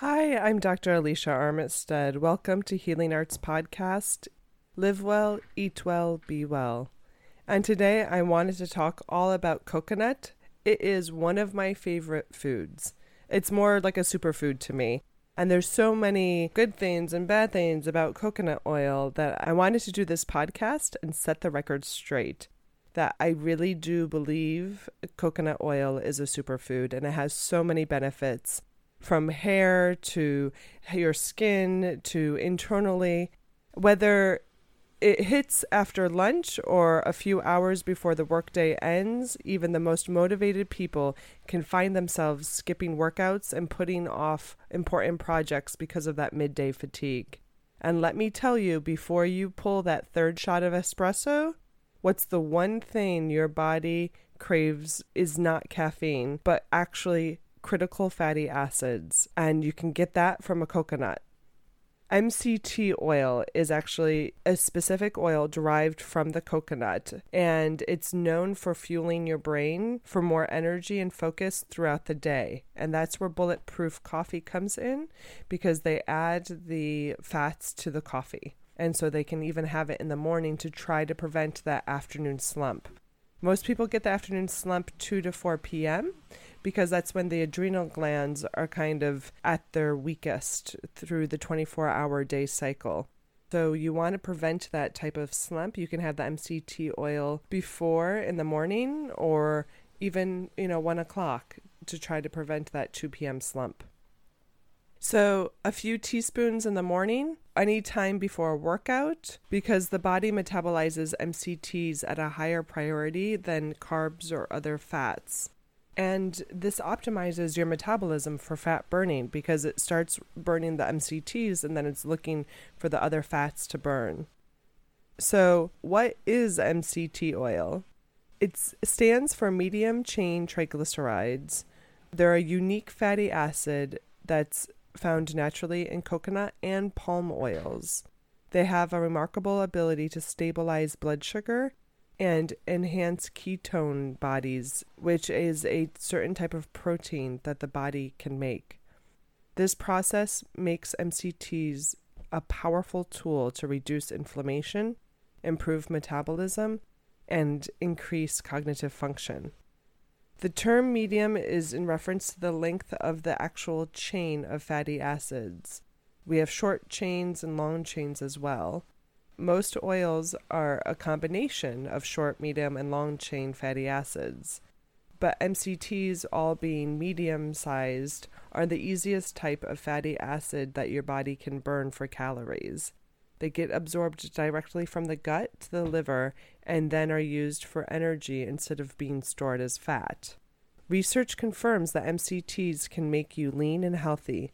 Hi, I'm Dr. Alicia Armistead. Welcome to Healing Arts Podcast. Live well, eat well, be well. And today I wanted to talk all about coconut. It is one of my favorite foods. It's more like a superfood to me. And there's so many good things and bad things about coconut oil that I wanted to do this podcast and set the record straight. That I really do believe coconut oil is a superfood and it has so many benefits from hair to your skin to internally, whether it hits after lunch or a few hours before the workday ends, even the most motivated people can find themselves skipping workouts and putting off important projects because of that midday fatigue. And let me tell you, before you pull that third shot of espresso, what's the one thing your body craves is not caffeine, but actually critical fatty acids, and you can get that from a coconut. MCT oil is actually a specific oil derived from the coconut, and it's known for fueling your brain for more energy and focus throughout the day. And that's where Bulletproof Coffee comes in because they add the fats to the coffee. And so they can even have it in the morning to try to prevent that afternoon slump. Most people get the afternoon slump 2 to 4 p.m because that's when the adrenal glands are kind of at their weakest through the 24 hour day cycle. So you want to prevent that type of slump. You can have the MCT oil before in the morning or even, you know, one o'clock to try to prevent that 2 p.m. slump. So, a few teaspoons in the morning, any time before a workout, because the body metabolizes MCTs at a higher priority than carbs or other fats. And this optimizes your metabolism for fat burning because it starts burning the MCTs and then it's looking for the other fats to burn. So, what is MCT oil? It stands for medium chain triglycerides. They're a unique fatty acid that's found naturally in coconut and palm oils. They have a remarkable ability to stabilize blood sugar and enhance ketone bodies, which is a certain type of protein that the body can make. This process makes MCTs a powerful tool to reduce inflammation, improve metabolism, and increase cognitive function. The term medium is in reference to the length of the actual chain of fatty acids. We have short chains and long chains as well. Most oils are a combination of short, medium, and long chain fatty acids, but MCTs, all being medium sized, are the easiest type of fatty acid that your body can burn for calories. They get absorbed directly from the gut to the liver and then are used for energy instead of being stored as fat. Research confirms that MCTs can make you lean and healthy,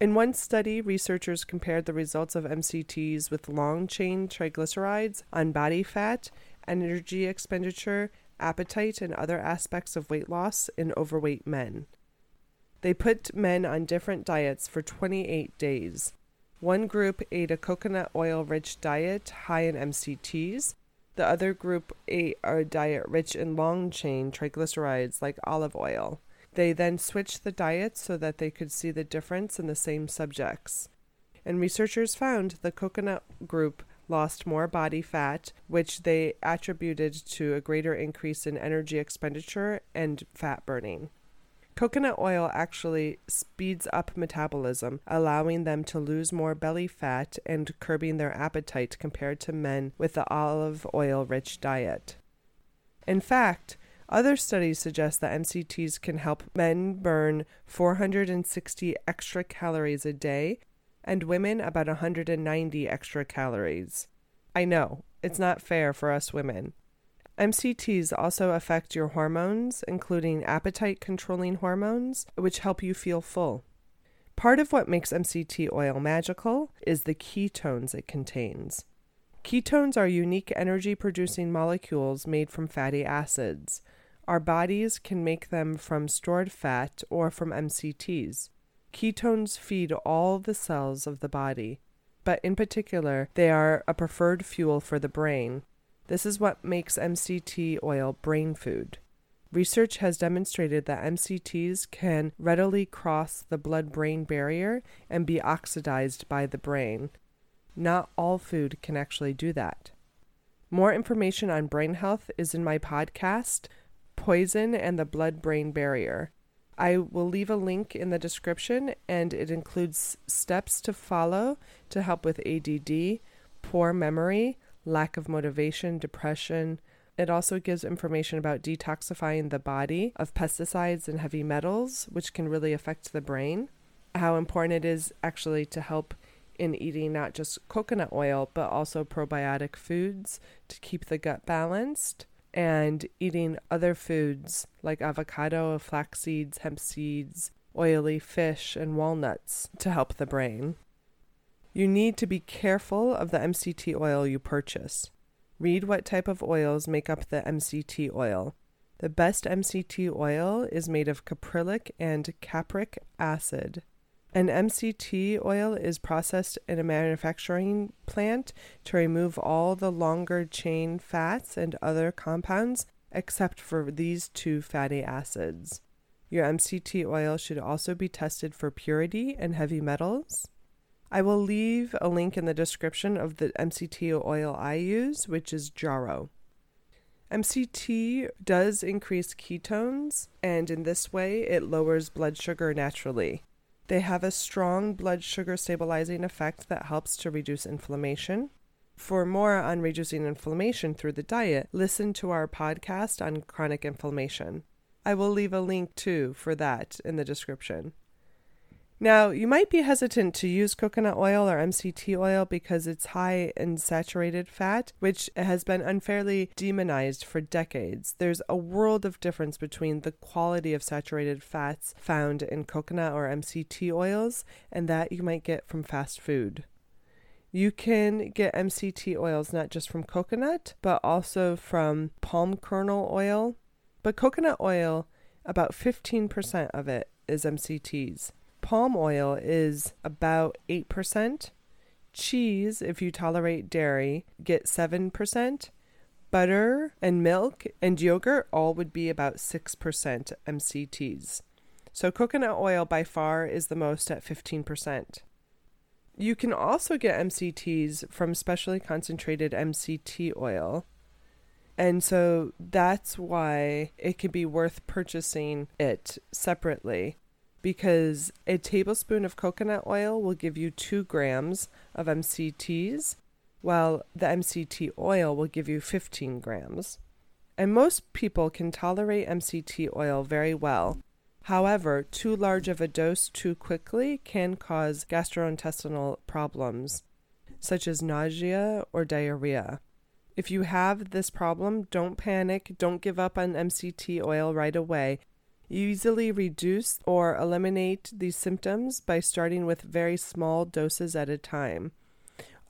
in one study, researchers compared the results of MCTs with long chain triglycerides on body fat, energy expenditure, appetite, and other aspects of weight loss in overweight men. They put men on different diets for 28 days. One group ate a coconut oil rich diet high in MCTs. The other group ate a diet rich in long chain triglycerides like olive oil. They then switched the diets so that they could see the difference in the same subjects. And researchers found the coconut group lost more body fat, which they attributed to a greater increase in energy expenditure and fat burning. Coconut oil actually speeds up metabolism, allowing them to lose more belly fat and curbing their appetite compared to men with the olive oil rich diet. In fact, other studies suggest that MCTs can help men burn 460 extra calories a day and women about 190 extra calories. I know, it's not fair for us women. MCTs also affect your hormones, including appetite controlling hormones, which help you feel full. Part of what makes MCT oil magical is the ketones it contains. Ketones are unique energy producing molecules made from fatty acids. Our bodies can make them from stored fat or from MCTs. Ketones feed all the cells of the body, but in particular, they are a preferred fuel for the brain. This is what makes MCT oil brain food. Research has demonstrated that MCTs can readily cross the blood brain barrier and be oxidized by the brain. Not all food can actually do that. More information on brain health is in my podcast, Poison and the Blood Brain Barrier. I will leave a link in the description, and it includes steps to follow to help with ADD, poor memory, lack of motivation, depression, it also gives information about detoxifying the body of pesticides and heavy metals, which can really affect the brain. How important it is actually to help in eating not just coconut oil, but also probiotic foods to keep the gut balanced, and eating other foods like avocado, flax seeds, hemp seeds, oily fish, and walnuts to help the brain. You need to be careful of the MCT oil you purchase. Read what type of oils make up the MCT oil. The best MCT oil is made of caprylic and capric acid. An MCT oil is processed in a manufacturing plant to remove all the longer chain fats and other compounds except for these two fatty acids. Your MCT oil should also be tested for purity and heavy metals. I will leave a link in the description of the MCT oil I use, which is Jarrow. MCT does increase ketones, and in this way, it lowers blood sugar naturally. They have a strong blood sugar stabilizing effect that helps to reduce inflammation. For more on reducing inflammation through the diet, listen to our podcast on chronic inflammation. I will leave a link too for that in the description. Now, you might be hesitant to use coconut oil or MCT oil because it's high in saturated fat, which has been unfairly demonized for decades. There's a world of difference between the quality of saturated fats found in coconut or MCT oils and that you might get from fast food. You can get MCT oils not just from coconut, but also from palm kernel oil. But coconut oil, about 15% of it is MCTs. Palm oil is about 8%. Cheese, if you tolerate dairy, get 7%. Butter and milk and yogurt all would be about 6% MCTs. So coconut oil by far is the most at 15%. You can also get MCTs from specially concentrated MCT oil. And so that's why it can be worth purchasing it separately because a tablespoon of coconut oil will give you two grams of MCTs, while the MCT oil will give you 15 grams. And most people can tolerate MCT oil very well. However, too large of a dose too quickly can cause gastrointestinal problems, such as nausea or diarrhea. If you have this problem, don't panic, don't give up on MCT oil right away easily reduce or eliminate these symptoms by starting with very small doses at a time.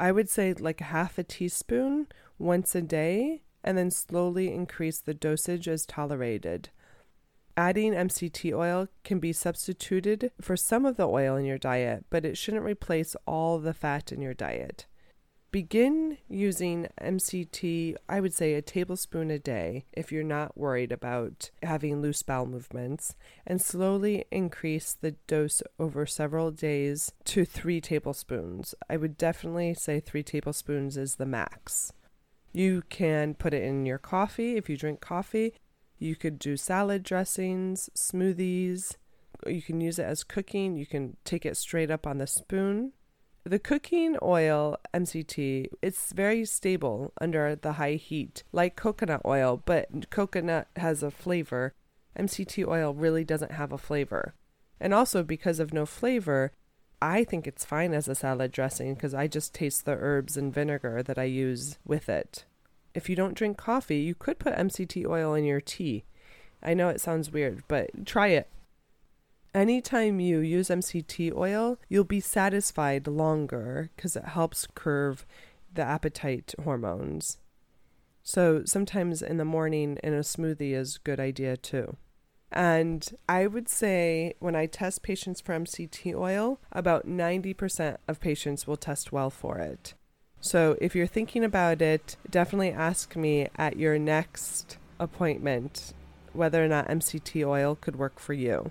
I would say like half a teaspoon once a day and then slowly increase the dosage as tolerated. Adding MCT oil can be substituted for some of the oil in your diet, but it shouldn't replace all the fat in your diet. Begin using MCT, I would say a tablespoon a day if you're not worried about having loose bowel movements, and slowly increase the dose over several days to three tablespoons. I would definitely say three tablespoons is the max. You can put it in your coffee if you drink coffee. You could do salad dressings, smoothies. You can use it as cooking. You can take it straight up on the spoon. The cooking oil MCT, it's very stable under the high heat, like coconut oil, but coconut has a flavor. MCT oil really doesn't have a flavor. And also because of no flavor, I think it's fine as a salad dressing because I just taste the herbs and vinegar that I use with it. If you don't drink coffee, you could put MCT oil in your tea. I know it sounds weird, but try it. Anytime you use MCT oil, you'll be satisfied longer because it helps curve the appetite hormones. So sometimes in the morning in a smoothie is a good idea too. And I would say when I test patients for MCT oil, about 90% of patients will test well for it. So if you're thinking about it, definitely ask me at your next appointment whether or not MCT oil could work for you.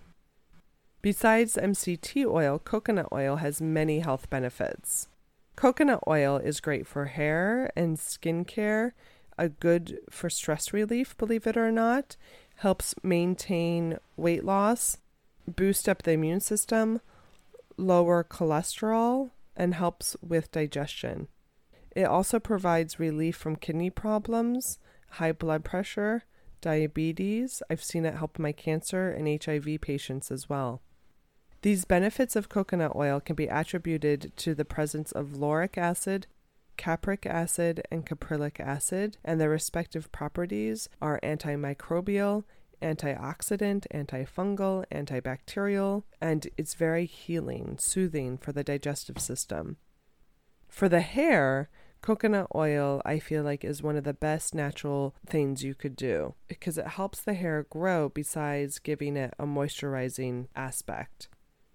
Besides MCT oil, coconut oil has many health benefits. Coconut oil is great for hair and skin care, a good for stress relief, believe it or not, helps maintain weight loss, boost up the immune system, lower cholesterol, and helps with digestion. It also provides relief from kidney problems, high blood pressure, diabetes. I've seen it help my cancer and HIV patients as well. These benefits of coconut oil can be attributed to the presence of lauric acid, capric acid, and caprylic acid, and their respective properties are antimicrobial, antioxidant, antifungal, antibacterial, and it's very healing, soothing for the digestive system. For the hair, coconut oil I feel like is one of the best natural things you could do because it helps the hair grow besides giving it a moisturizing aspect.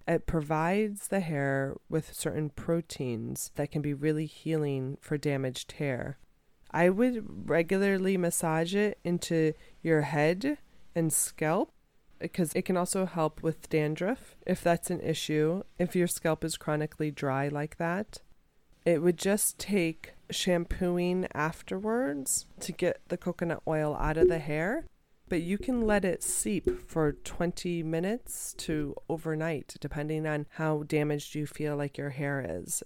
It provides the hair with certain proteins that can be really healing for damaged hair. I would regularly massage it into your head and scalp because it can also help with dandruff if that's an issue, if your scalp is chronically dry like that. It would just take shampooing afterwards to get the coconut oil out of the hair, but you can let it seep for 20 minutes to overnight, depending on how damaged you feel like your hair is.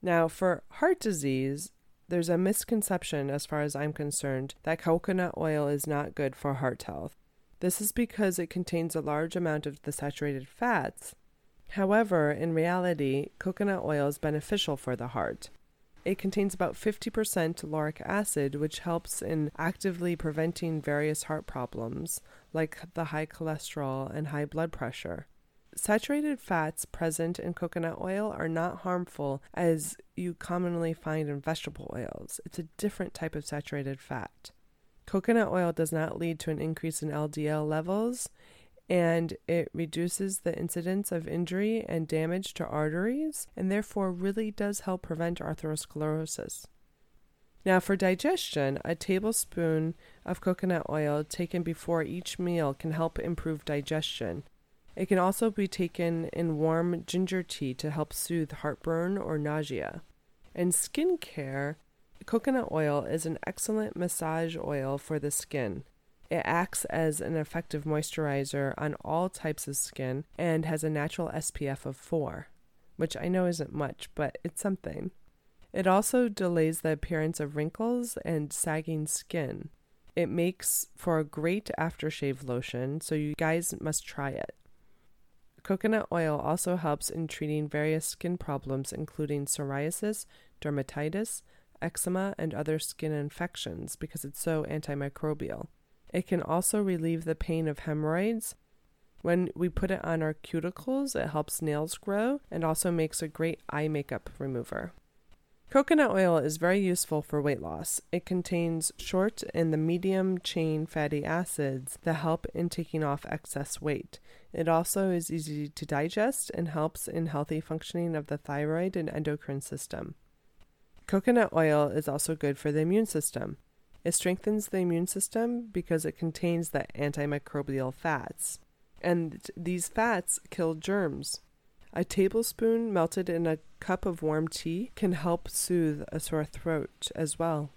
Now, for heart disease, there's a misconception, as far as I'm concerned, that coconut oil is not good for heart health. This is because it contains a large amount of the saturated fats. However, in reality, coconut oil is beneficial for the heart. It contains about 50% lauric acid, which helps in actively preventing various heart problems, like the high cholesterol and high blood pressure. Saturated fats present in coconut oil are not harmful as you commonly find in vegetable oils. It's a different type of saturated fat. Coconut oil does not lead to an increase in LDL levels, and it reduces the incidence of injury and damage to arteries, and therefore really does help prevent atherosclerosis. Now, for digestion, a tablespoon of coconut oil taken before each meal can help improve digestion. It can also be taken in warm ginger tea to help soothe heartburn or nausea. In skincare, Coconut oil is an excellent massage oil for the skin. It acts as an effective moisturizer on all types of skin and has a natural SPF of 4, which I know isn't much, but it's something. It also delays the appearance of wrinkles and sagging skin. It makes for a great aftershave lotion, so you guys must try it. Coconut oil also helps in treating various skin problems, including psoriasis, dermatitis, eczema, and other skin infections because it's so antimicrobial. It can also relieve the pain of hemorrhoids. When we put it on our cuticles, it helps nails grow and also makes a great eye makeup remover. Coconut oil is very useful for weight loss. It contains short and the medium chain fatty acids that help in taking off excess weight. It also is easy to digest and helps in healthy functioning of the thyroid and endocrine system. Coconut oil is also good for the immune system. It strengthens the immune system because it contains the antimicrobial fats. And these fats kill germs. A tablespoon melted in a cup of warm tea can help soothe a sore throat as well.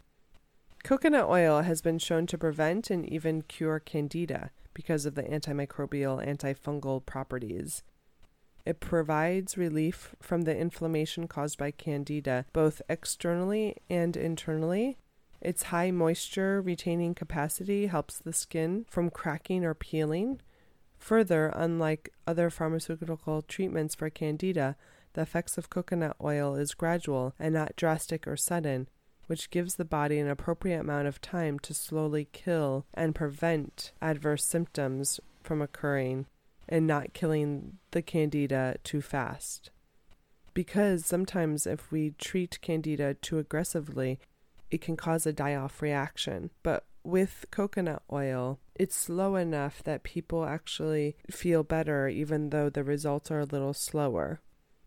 Coconut oil has been shown to prevent and even cure candida because of the antimicrobial antifungal properties. It provides relief from the inflammation caused by candida, both externally and internally. Its high moisture retaining capacity helps the skin from cracking or peeling. Further, unlike other pharmaceutical treatments for candida, the effects of coconut oil is gradual and not drastic or sudden, which gives the body an appropriate amount of time to slowly kill and prevent adverse symptoms from occurring and not killing the candida too fast. Because sometimes if we treat candida too aggressively, it can cause a die off reaction. But with coconut oil, it's slow enough that people actually feel better even though the results are a little slower.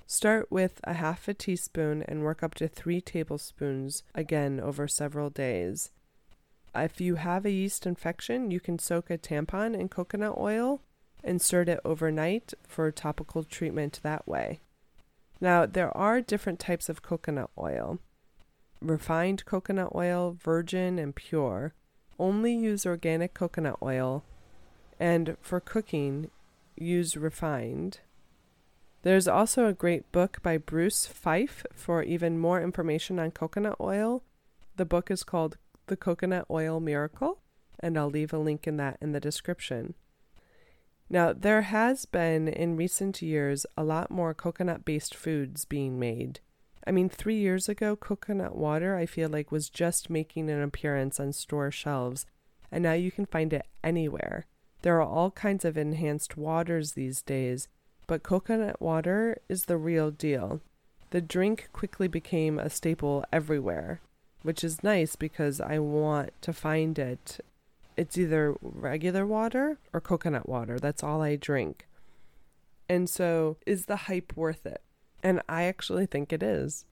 Start with a half a teaspoon and work up to three tablespoons again over several days. If you have a yeast infection, you can soak a tampon in coconut oil, insert it overnight for topical treatment that way. Now, there are different types of coconut oil refined coconut oil, virgin, and pure. Only use organic coconut oil, and for cooking, use refined. There's also a great book by Bruce Fife for even more information on coconut oil. The book is called The Coconut Oil Miracle, and I'll leave a link in that in the description. Now, there has been in recent years a lot more coconut based foods being made. I mean, three years ago, coconut water, I feel like, was just making an appearance on store shelves, and now you can find it anywhere. There are all kinds of enhanced waters these days, but coconut water is the real deal. The drink quickly became a staple everywhere, which is nice because I want to find it it's either regular water or coconut water. That's all I drink. And so, is the hype worth it? And I actually think it is.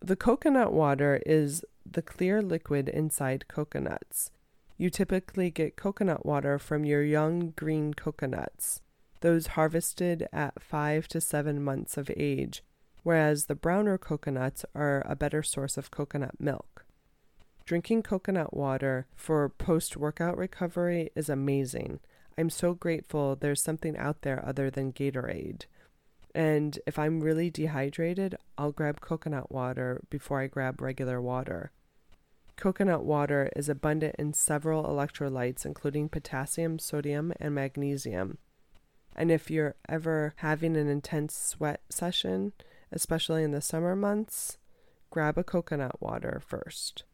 The coconut water is the clear liquid inside coconuts. You typically get coconut water from your young green coconuts, those harvested at five to seven months of age, whereas the browner coconuts are a better source of coconut milk. Drinking coconut water for post workout recovery is amazing. I'm so grateful there's something out there other than Gatorade. And if I'm really dehydrated, I'll grab coconut water before I grab regular water. Coconut water is abundant in several electrolytes, including potassium, sodium, and magnesium. And if you're ever having an intense sweat session, especially in the summer months, grab a coconut water first.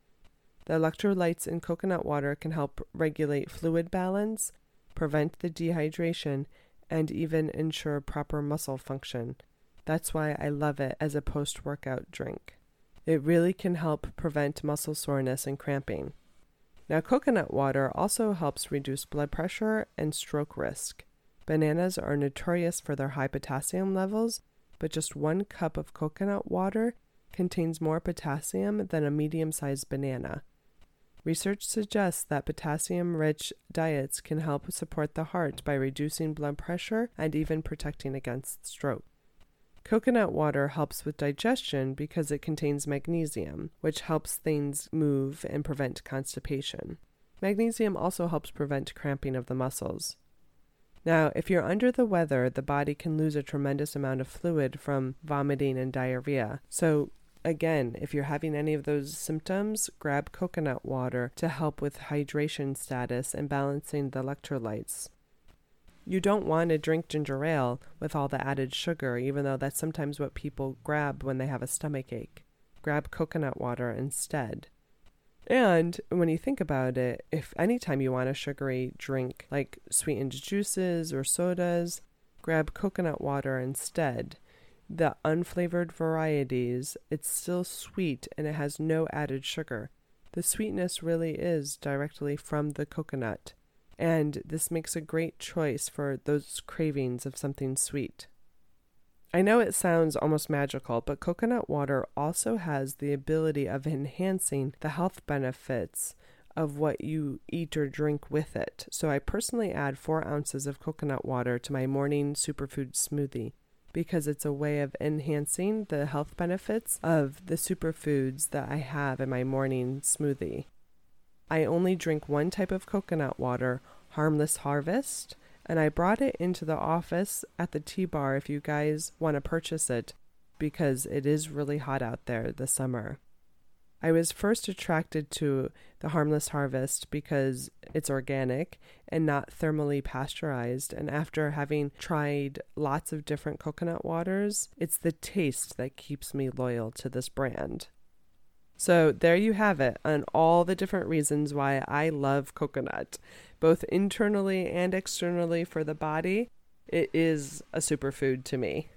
The electrolytes in coconut water can help regulate fluid balance, prevent the dehydration, and even ensure proper muscle function. That's why I love it as a post workout drink. It really can help prevent muscle soreness and cramping. Now, coconut water also helps reduce blood pressure and stroke risk. Bananas are notorious for their high potassium levels, but just one cup of coconut water contains more potassium than a medium sized banana. Research suggests that potassium rich diets can help support the heart by reducing blood pressure and even protecting against stroke. Coconut water helps with digestion because it contains magnesium, which helps things move and prevent constipation. Magnesium also helps prevent cramping of the muscles. Now, if you're under the weather, the body can lose a tremendous amount of fluid from vomiting and diarrhea. So, Again, if you're having any of those symptoms, grab coconut water to help with hydration status and balancing the electrolytes. You don't want to drink ginger ale with all the added sugar, even though that's sometimes what people grab when they have a stomach ache. Grab coconut water instead. And when you think about it, if anytime you want a sugary drink like sweetened juices or sodas, grab coconut water instead the unflavored varieties, it's still sweet and it has no added sugar. The sweetness really is directly from the coconut, and this makes a great choice for those cravings of something sweet. I know it sounds almost magical, but coconut water also has the ability of enhancing the health benefits of what you eat or drink with it. So I personally add four ounces of coconut water to my morning superfood smoothie because it's a way of enhancing the health benefits of the superfoods that I have in my morning smoothie. I only drink one type of coconut water, Harmless Harvest, and I brought it into the office at the tea bar if you guys want to purchase it because it is really hot out there this summer. I was first attracted to the Harmless Harvest because it's organic and not thermally pasteurized. And after having tried lots of different coconut waters, it's the taste that keeps me loyal to this brand. So there you have it, on all the different reasons why I love coconut, both internally and externally for the body. It is a superfood to me.